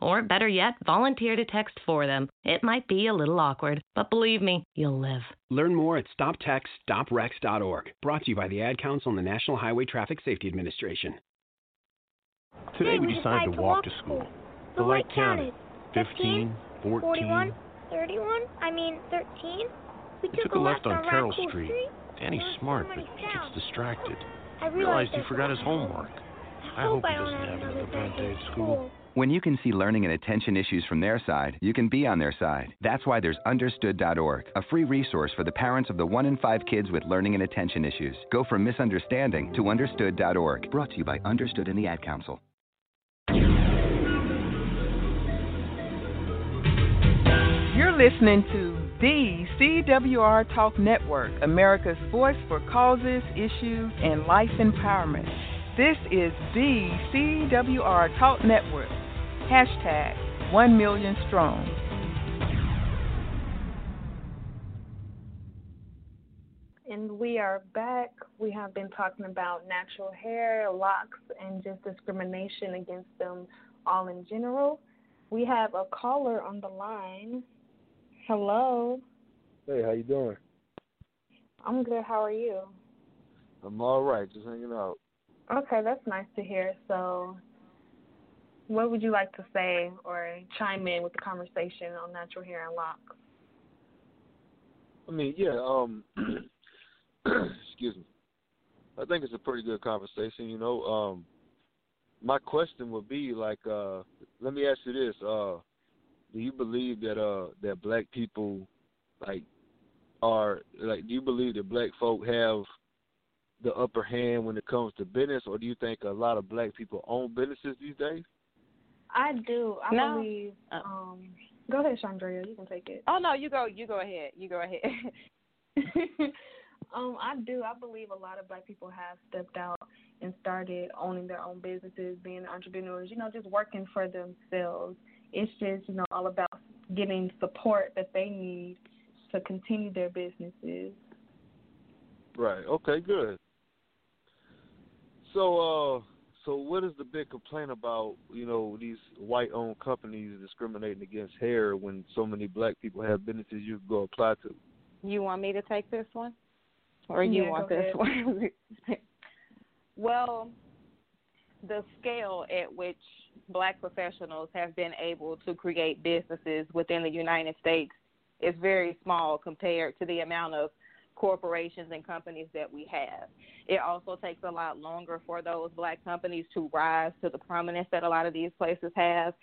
Or better yet, volunteer to text for them. It might be a little awkward, but believe me, you'll live. Learn more at stoptextsstopwrecks.org. Brought to you by the Ad Council and the National Highway Traffic Safety Administration. Today we decided to walk to school. The light counted 15, 14. 41, 31, I mean 13. We, We took a left on Carroll Street. Danny's smart, but he gets distracted. I Realized he forgot his homework. I hope hope he I don't doesn't have have another another bad bad day day at at school. When you can see learning and attention issues from their side, you can be on their side. That's why there's Understood.org, a free resource for the parents of the one in five kids with learning and attention issues. Go from misunderstanding to Understood.org. Brought to you by Understood and the Ad Council. You're listening to the CWR Talk Network, America's voice for causes, issues, and life empowerment. This is the CWR Talk Network. Hashtag 1 million strong. And we are back. We have been talking about natural hair, locks, and just discrimination against them all in general. We have a caller on the line. Hello. Hey, how you doing? I'm good. How are you? I'm all right, just hanging out. Okay, that's nice to hear. So, what would you like to say or chime in with the conversation on natural hair and locks? I mean, yeah, um excuse me. I think it's a pretty good conversation, you know. Um my question would be like uh let me ask you this, uh do you believe that uh that black people like are like do you believe that black folk have the upper hand when it comes to business or do you think a lot of black people own businesses these days? I do. I No. believe. Um, go ahead, Chandrea. You can take it. Oh no, you go. You go ahead. You go ahead. Um, I do. I believe a lot of black people have stepped out and started owning their own businesses, being entrepreneurs, you know, just working for themselves. It's just, you know, all about getting support that they need to continue their businesses. Right. Okay, good. So uh so what is the big complaint about, you know, these white owned companies discriminating against hair when so many black people have businesses you can go apply to? you want me to take this one, or you Yeah, want this ahead. one? well, the scale at which black professionals have been able to create businesses within the United States is very small compared to the amount of corporations and companies that we have. It also takes a lot longer for those black companies to rise to the prominence that a lot of these places have.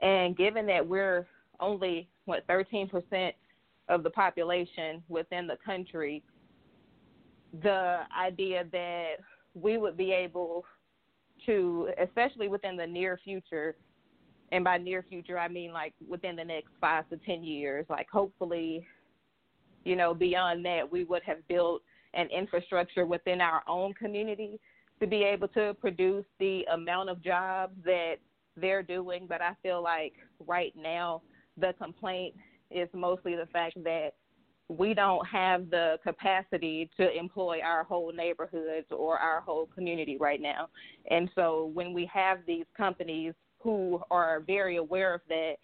And given that we're only what 13% of the population within the country, the idea that we would be able to, especially within the near future, and by near future I mean like within the next five to ten years, like hopefully, you know, beyond that we would have built an infrastructure within our own community to be able to produce the amount of jobs that they're doing. But I feel like right now the complaint is mostly the fact that we don't have the capacity to employ our whole neighborhoods or our whole community right now. And so when we have these companies who are very aware of that,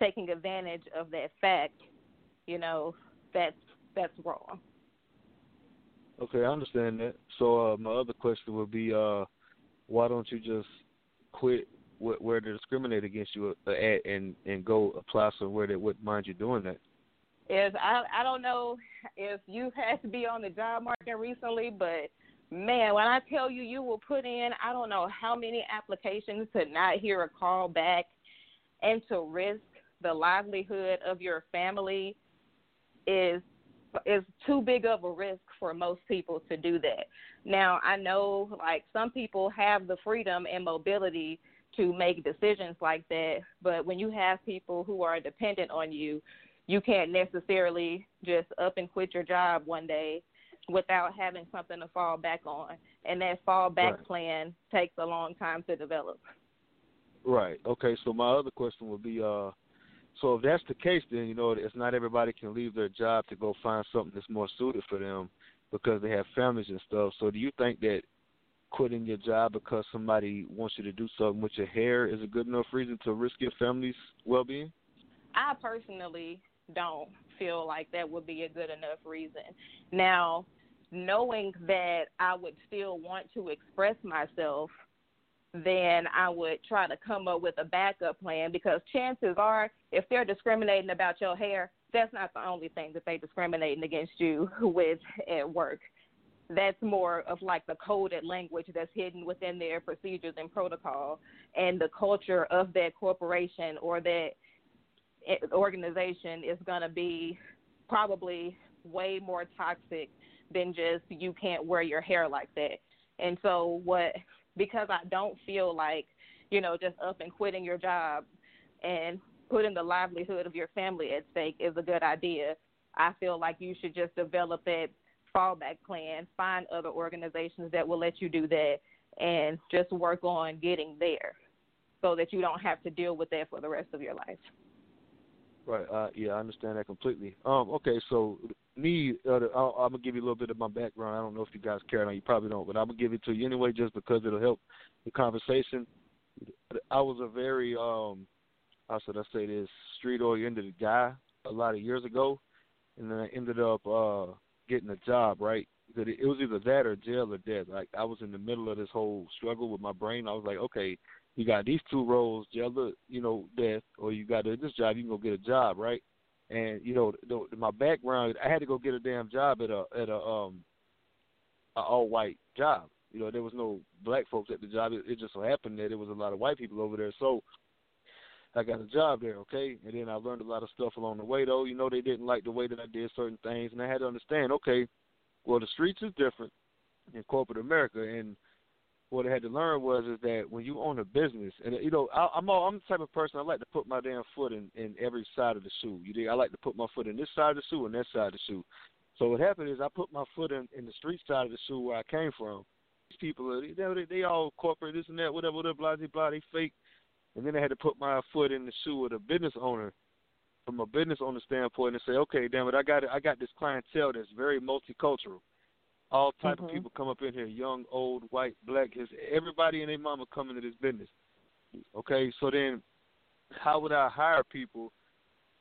taking advantage of that fact, you know, that's that's wrong. Okay, I understand that. So uh my other question would be uh why don't you just quit wh- where they discriminate against you uh, at and and go apply somewhere that wouldn't mind you doing that? Is I I don't know if you've had to be on the job market recently, but man, when I tell you you will put in I don't know how many applications to not hear a call back and to risk the livelihood of your family is is too big of a risk for most people to do that. Now, I know like some people have the freedom and mobility to make decisions like that, but when you have people who are dependent on you, you can't necessarily just up and quit your job one day without having something to fall back on. And that fallback Right. plan takes a long time to develop. Right. Okay. So my other question would be, uh, so if that's the case, then you know it's not everybody can leave their job to go find something that's more suited for them because they have families and stuff. So do you think that quitting your job because somebody wants you to do something with your hair is a good enough reason to risk your family's well-being? I personally don't feel like that would be a good enough reason. Now, knowing that I would still want to express myself, then I would try to come up with a backup plan because chances are, if they're discriminating about your hair, that's not the only thing that they're discriminating against you with at work. That's more of like the coded language that's hidden within their procedures and protocol, and the culture of that corporation or that organization is going to be probably way more toxic than just you can't wear your hair like that. And so what because I don't feel like, you know, just up and quitting your job and putting the livelihood of your family at stake is a good idea. I feel like you should just develop that fallback plan, find other organizations that will let you do that and just work on getting there so that you don't have to deal with that for the rest of your life. Right. Uh, yeah, I understand that completely. Um, okay, so me, uh, I'm gonna give you a little bit of my background. I don't know if you guys care. Now you probably don't, but I'm gonna give it to you anyway, just because it'll help the conversation. I was a very, um, how should I say this, street-oriented guy a lot of years ago, and then I ended up uh getting a job. Right, it was either that or jail or death. Like I was in the middle of this whole struggle with my brain. I was like, okay, you got these two roles, jail, you know, death, or you got this job, you can go get a job, right? And you know, the, my background, I had to go get a damn job at a at a um a all white job. You know, there was no black folks at the job. It, it just so happened that there was a lot of white people over there. So I got a job there, okay? And then I learned a lot of stuff along the way though. You know, they didn't like the way that I did certain things and I had to understand, okay, well the streets is different in corporate America and what I had to learn was is that when you own a business, and you know, I, I'm all, I'm the type of person I like to put my damn foot in in every side of the shoe. You dig? I like to put my foot in this side of the shoe and that side of the shoe. So what happened is I put my foot in in the street side of the shoe where I came from. These people, they they, they all corporate, this and that, whatever, whatever, blah blah blah. They fake. And then I had to put my foot in the shoe of the business owner, from a business owner standpoint, and say, okay, damn it, I got. I got this clientele that's very multicultural all type mm-hmm. of people come up in here, young, old, white, black. His everybody and their mama come into this business. Okay, so then how would I hire people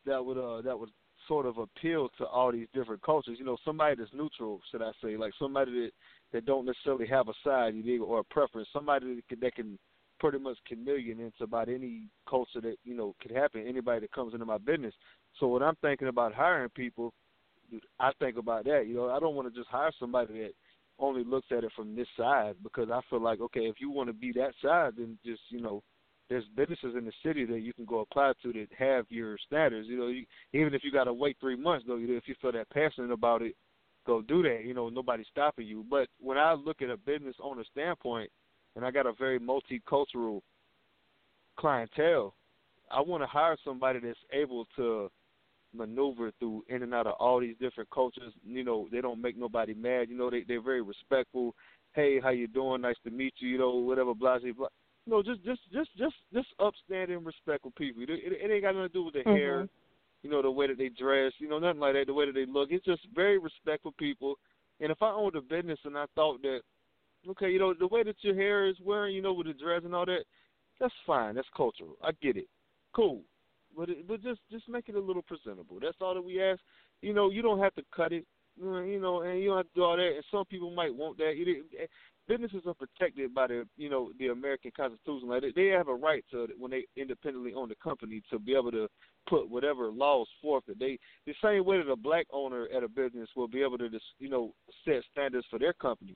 that would uh that would sort of appeal to all these different cultures? You know, somebody that's neutral, should I say, like somebody that that don't necessarily have a side, or a preference. Somebody that can, that can pretty much chameleon into about any culture that you know could happen. Anybody that comes into my business. So when I'm thinking about hiring people, I think about that. You know, I don't want to just hire somebody that only looks at it from this side because I feel like okay, if you want to be that side, then just you know, there's businesses in the city that you can go apply to that have your standards. You know, you, even if you got to wait three months though, you know, if you feel that passionate about it, go do that. You know, nobody's stopping you. But when I look at a business owner standpoint, and I got a very multicultural clientele, I want to hire somebody that's able to maneuver through in and out of all these different cultures. You know, they don't make nobody mad. You know, they they're very respectful. Hey, how you doing? Nice to meet you. You know, whatever, blah blah. blah. You know, just just just just just upstanding, respectful people. It, it, it ain't got nothing to do with their mm-hmm. hair. You know, the way that they dress. You know, nothing like that. The way that they look. It's just very respectful people. And if I owned a business and I thought that, okay, you know, the way that your hair is wearing, you know, with the dress and all that, that's fine. That's cultural. I get it. Cool but it, but just just make it a little presentable. That's all that we ask. You know, you don't have to cut it. You know, and you don't have to do all that. And some people might want that. It, businesses are protected by the you know the American Constitution. Like they have a right to when they independently own the company to be able to put whatever laws forth that they the same way that a black owner at a business will be able to just you know set standards for their company.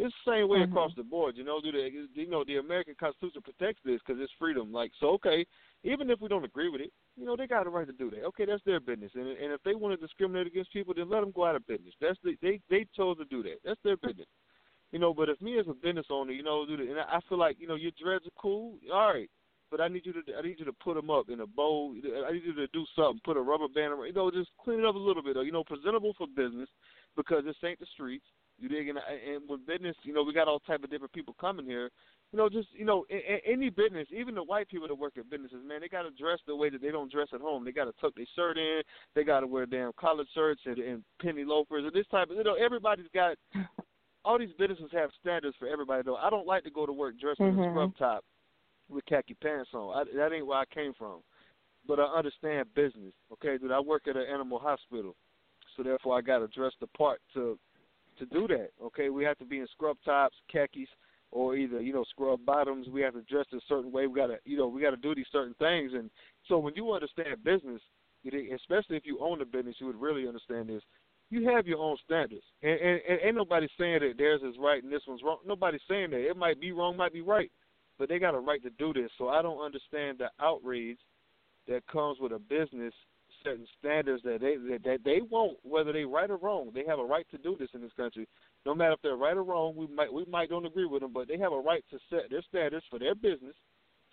It's the same way mm-hmm. across the board, you know. Do the you know the American Constitution protects this because it's freedom. Like so, okay, even if we don't agree with it, you know, they got a right to do that. Okay, that's their business. And and if they want to discriminate against people, then let them go out of business. That's the, they they chose to do that. That's their business. You know, but if me as a business owner, you know, and I feel like you know your dreads are cool. All right, but I need you to I need you to put them up in a bowl. I need you to do something. Put a rubber band around. You know, just clean it up a little bit. You know, presentable for business because this ain't the streets. You dig? And, and with business, you know, we got all type of different people coming here you know, just you know, in, in any business, even the white people that work at businesses, man, they got to dress the way that they don't dress at home. They got to tuck their shirt in. They got to wear damn collared shirts and, and penny loafers and this type of. You know, everybody's got all these businesses have standards for everybody. Though I don't like to go to work dressed in a Mhm. scrub top with khaki pants on. I, that ain't where I came from. But I understand business. Okay, dude. I work at an animal hospital, so therefore I got to dress the part to to do that. Okay, we have to be in scrub tops, khakis, or either you know scrub bottoms. We have to dress a certain way. We got to you know we got to do these certain things. And so when you understand business, especially if you own a business, you would really understand this. You have your own standards, and, and, and ain't nobody saying that theirs is right and this one's wrong. Nobody's saying that. It might be wrong, might be right, but they got a right to do this. So I don't understand the outrage that comes with a business setting standards that they that, that they want, whether they right or wrong. They have a right to do this in this country. No matter if they're right or wrong, we might we might don't agree with them, but they have a right to set their standards for their business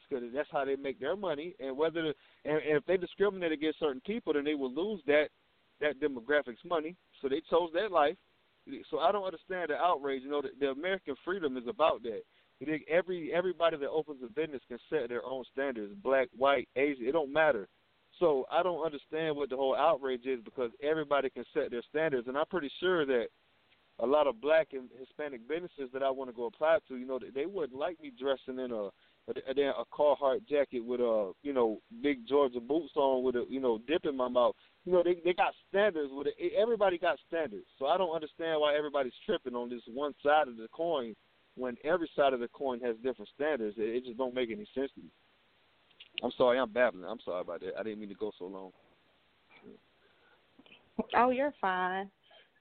because that's how they make their money. And whether the, and, and if they discriminate against certain people, then they will lose that that demographics money. So they chose that life. So I don't understand the outrage. You know, the, the American freedom is about that. Every everybody that opens a business can set their own standards, black, white, Asian, it don't matter. So I don't understand what the whole outrage is because everybody can set their standards, and I'm pretty sure that a lot of black and Hispanic businesses that I want to go apply to, you know, they wouldn't like me dressing in a a, a, a Carhartt jacket with a you know big Georgia boots on with a you know dip in my mouth. You know they they got standards with it. Everybody got standards, so I don't understand why everybody's tripping on this one side of the coin when every side of the coin has different standards. It, it just don't make any sense to me. I'm sorry, I'm babbling. I'm sorry about that. I didn't mean to go so long. Oh, you're fine.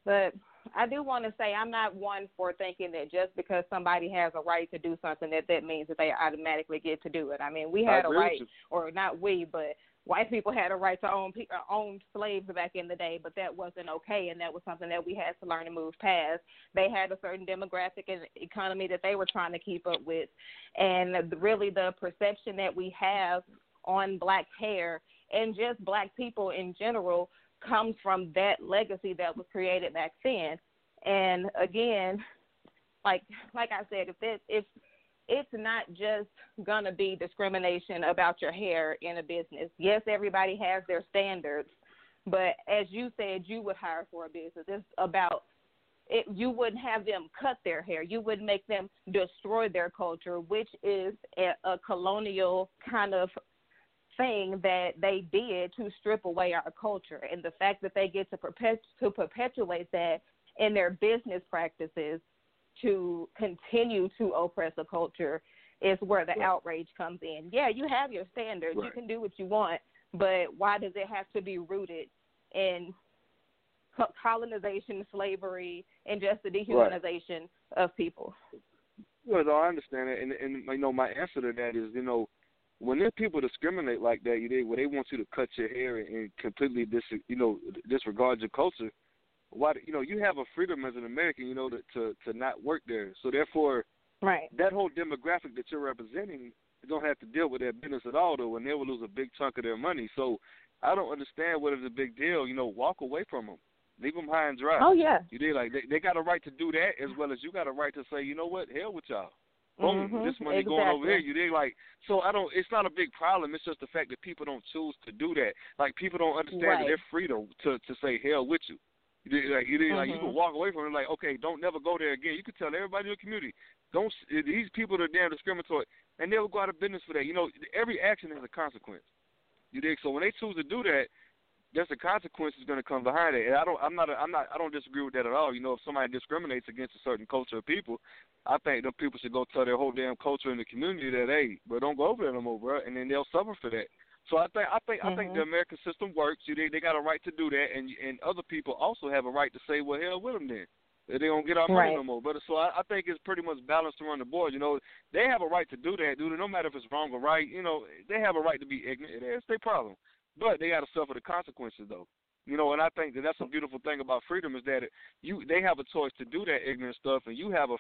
But I do want to say I'm not one for thinking that just because somebody has a right to do something that that means that they automatically get to do it. I mean, we had a right, or not we, but white people had a right to own uh, own slaves back in the day, but that wasn't okay, and that was something that we had to learn to move past. They had a certain demographic and economy that they were trying to keep up with, and really the perception that we have on black hair and just black people in general comes from that legacy that was created back then. And again, like like I said, if it if it's not just gonna be discrimination about your hair in a business. Yes, everybody has their standards, but as you said, you would hire for a business. It's about it, you wouldn't have them cut their hair. You would make them destroy their culture, which is a, a colonial kind of thing that they did to strip away our culture. And the fact that they get to perpet- to perpetuate that in their business practices to continue to oppress a culture is where the outrage comes in. Yeah, you have your standards. You can do what you want, but why does it have to be rooted in colonization, slavery, and just the dehumanization of people? Well, no, I understand it, and and you know my answer to that is you know when there people discriminate like that, you they where they want you to cut your hair and, and completely dis you know disregard your culture. Why you know you have a freedom as an American, you know, to to, to not work there. So therefore, right, that whole demographic that you're representing don't have to deal with that business at all, though, and they will lose a big chunk of their money. So I don't understand what is a big deal. You know, walk away from them. Leave them high and dry. Oh, yeah. You did like they, they got a right to do that as well as you got a right to say, you know what, hell with y'all. Boom, Mhm, this money going over exactly. here. You did like so. I don't. It's not a big problem. It's just the fact that people don't choose to do that. Like people don't understand that Right. they're free to to, to say hell with you. Like you did like you can mm-hmm. walk away from it. Like okay, don't never go there again. You can tell everybody in the community. Don't eh, these people are damn discriminatory and they'll go out of business for that. You know, every action has a consequence. You dig? So when they choose to do that, there's a consequence that's going to come behind it. And I don't, I'm not, a, I'm not, I don't disagree with that at all. You know, if somebody discriminates against a certain culture of people, I think them people should go tell their whole damn culture in the community that, hey, bro, don't go over there no more, bro, and then they'll suffer for that. So I think, I think, I think the mm-hmm. American system works. You they, they got a right to do that, and and other people also have a right to say, well, hell with them then. They don't get our money Right. no more, brother. So I, I think it's pretty much balanced around the board. You know, they have a right to do that, dude. No matter if it's wrong or right, you know, they have a right to be ignorant. It's their problem, but they got to suffer the consequences, though. You know, and I think that that's a beautiful thing about freedom is that it, you they have a choice to do that ignorant stuff, and you have a,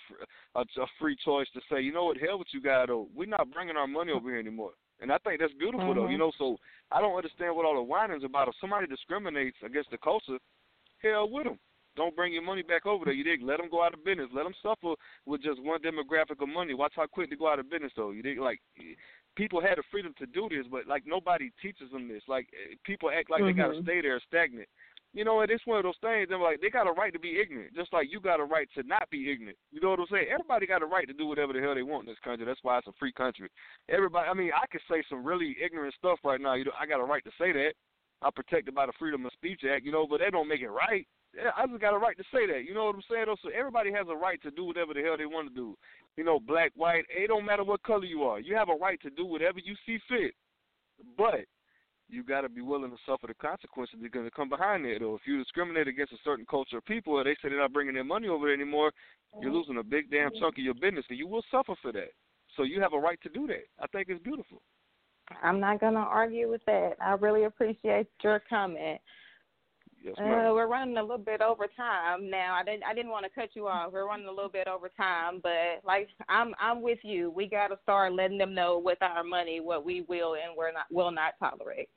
a a free choice to say, you know what, hell with you guys, though. We're not bringing our money over here anymore. And I think that's beautiful, though. Mhm. You know, so I don't understand what all the whining's about. If somebody discriminates against the culture, hell with them. Don't bring your money back over there. You dig? Let them go out of business. Let them suffer with just one demographic of money. Watch how quick they go out of business, though. You dig? Like people had the freedom to do this, but like nobody teaches them this. Like eh, people act like they got to Mhm. stay there stagnant. You know, and it's one of those things. They're like, they got a right to be ignorant, just like you got a right to not be ignorant. You know what I'm saying? Everybody got a right to do whatever the hell they want in this country. That's why it's a free country. Everybody, I mean, I could say some really ignorant stuff right now. You know, I got a right to say that. I'm protected by the Freedom of Speech Act. You know, but that don't make it right. I just got a right to say that. You know what I'm saying? So everybody has a right to do whatever the hell they want to do. You know, black, white, it don't matter what color you are. You have a right to do whatever you see fit. But you got to be willing to suffer the consequences that are going to come behind it. Or if you discriminate against a certain culture of people, or they say they're not bringing their money over there anymore, you're mm-hmm. losing a big damn mm-hmm. chunk of your business, and you will suffer for that. So you have a right to do that. I think it's beautiful. I'm not going to argue with that. I really appreciate your comment. Yes, uh, we're running a little bit over time now. I didn't I didn't want to cut you off. We're running a little bit over time, but like I'm I'm with you. We got to start letting them know with our money what we will and we're not will not tolerate.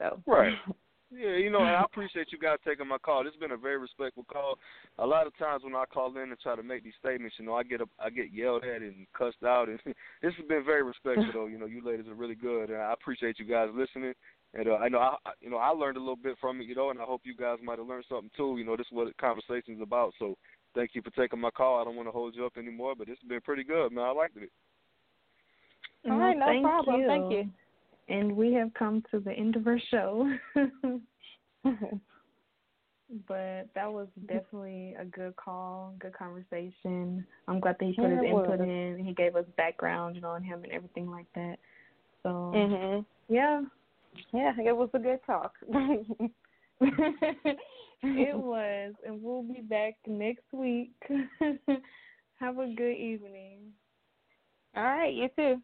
So right. Yeah, you know, and I appreciate you guys taking my call. This has been a very respectful call. A lot of times when I call in and try to make these statements, you know, I get a, I get yelled at and cussed out, and this has been very respectful. though, you know, you ladies are really good, and I appreciate you guys listening. And uh, I know, I, you know, I learned a little bit from it, you know, and I hope you guys might have learned something too. You know, this is what the conversation is about. So, thank you for taking my call. I don't want to hold you up anymore, but this has been pretty good, man. I liked it. All right, no Thank problem. You. Thank you. And we have come to the end of our show. but that was definitely a good call, good conversation. I'm glad that he put Yeah, his input was. in. He gave us background, you know, on him and everything like that. So Mhm. yeah, Yeah, it was a good talk. it was, and we'll be back next week. Have a good evening. All right, you too.